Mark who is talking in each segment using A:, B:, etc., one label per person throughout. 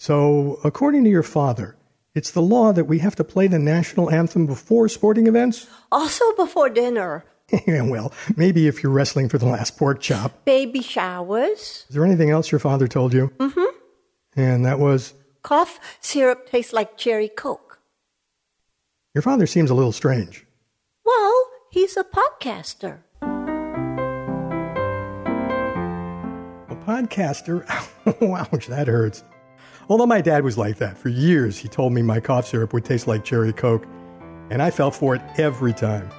A: So, according to your father, it's the law that we have to play the national anthem before sporting events?
B: Also before dinner.
A: well, maybe if you're wrestling for the last pork chop.
B: Baby showers.
A: Is there anything else your father told you?
B: Mm-hmm.
A: And that was?
B: Cough syrup tastes like cherry coke.
A: Your father seems a little strange.
B: Well, he's a podcaster.
A: A podcaster? Ouch, that hurts. Although my dad was like that. For years, he told me my cough syrup would taste like cherry coke, and I fell for it every time.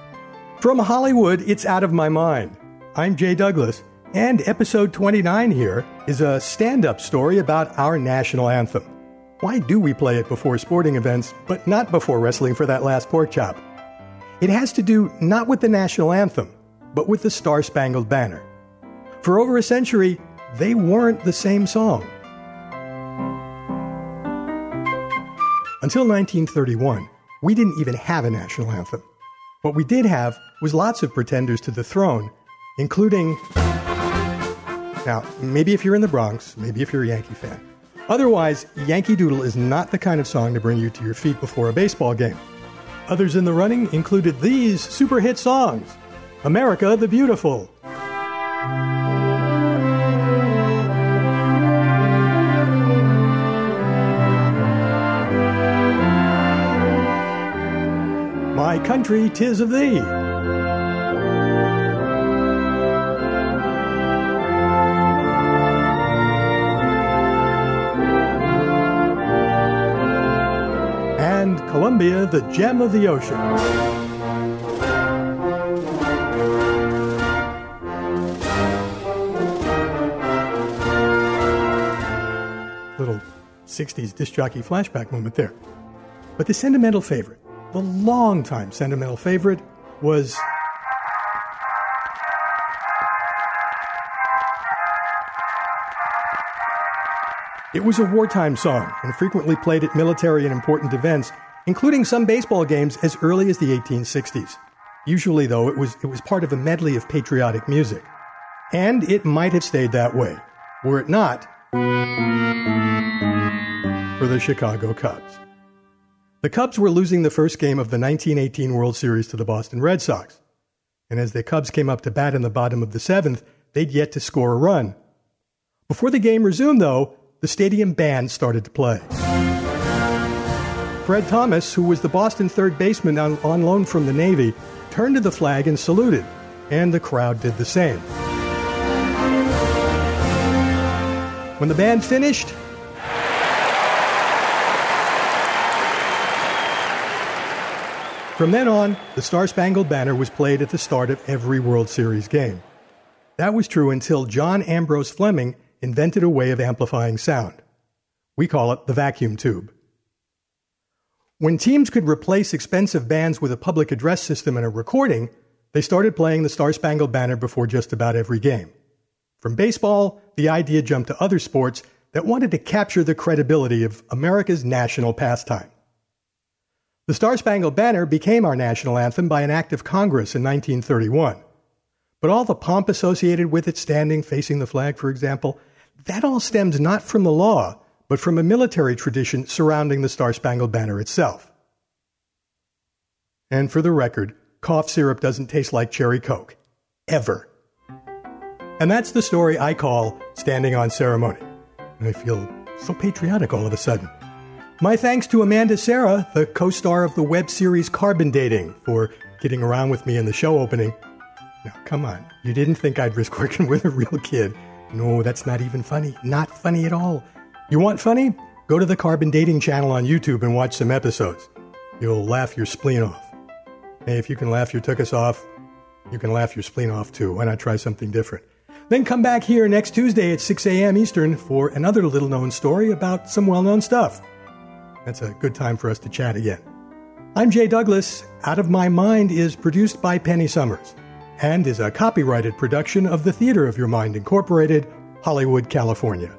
A: From Hollywood, it's out of my mind. I'm Jay Douglas, and episode 29 here is a stand up story about our national anthem. Why do we play it before sporting events, but not before wrestling for that last pork chop? It has to do not with the national anthem, but with the Star Spangled Banner. For over a century, they weren't the same song. Until 1931, we didn't even have a national anthem. What we did have was lots of pretenders to the throne, including. Now, maybe if you're in the Bronx, maybe if you're a Yankee fan. Otherwise, Yankee Doodle is not the kind of song to bring you to your feet before a baseball game. Others in the running included these super hit songs America the Beautiful, My country, tis of thee. And Columbia, the gem of the ocean. Little 60s disc jockey flashback moment there. But the sentimental favorite the long-time sentimental favorite was It was a wartime song and frequently played at military and important events, including some baseball games as early as the 1860s. Usually, though, it was, it was part of a medley of patriotic music. And it might have stayed that way, were it not for the Chicago Cubs. The Cubs were losing the first game of the 1918 World Series to the Boston Red Sox. And as the Cubs came up to bat in the bottom of the seventh, they'd yet to score a run. Before the game resumed, though, the stadium band started to play. Fred Thomas, who was the Boston third baseman on, on loan from the Navy, turned to the flag and saluted, and the crowd did the same. When the band finished, From then on, the Star Spangled Banner was played at the start of every World Series game. That was true until John Ambrose Fleming invented a way of amplifying sound. We call it the vacuum tube. When teams could replace expensive bands with a public address system and a recording, they started playing the Star Spangled Banner before just about every game. From baseball, the idea jumped to other sports that wanted to capture the credibility of America's national pastime. The Star Spangled Banner became our national anthem by an act of Congress in 1931. But all the pomp associated with it, standing facing the flag, for example, that all stems not from the law, but from a military tradition surrounding the Star Spangled Banner itself. And for the record, cough syrup doesn't taste like cherry coke. Ever. And that's the story I call Standing on Ceremony. I feel so patriotic all of a sudden. My thanks to Amanda Serra, the co star of the web series Carbon Dating, for getting around with me in the show opening. Now, come on, you didn't think I'd risk working with a real kid. No, that's not even funny. Not funny at all. You want funny? Go to the Carbon Dating channel on YouTube and watch some episodes. You'll laugh your spleen off. Hey, if you can laugh your tuchus off, you can laugh your spleen off too. Why not try something different? Then come back here next Tuesday at 6 a.m. Eastern for another little known story about some well known stuff. That's a good time for us to chat again. I'm Jay Douglas. Out of My Mind is produced by Penny Summers and is a copyrighted production of the Theater of Your Mind Incorporated, Hollywood, California.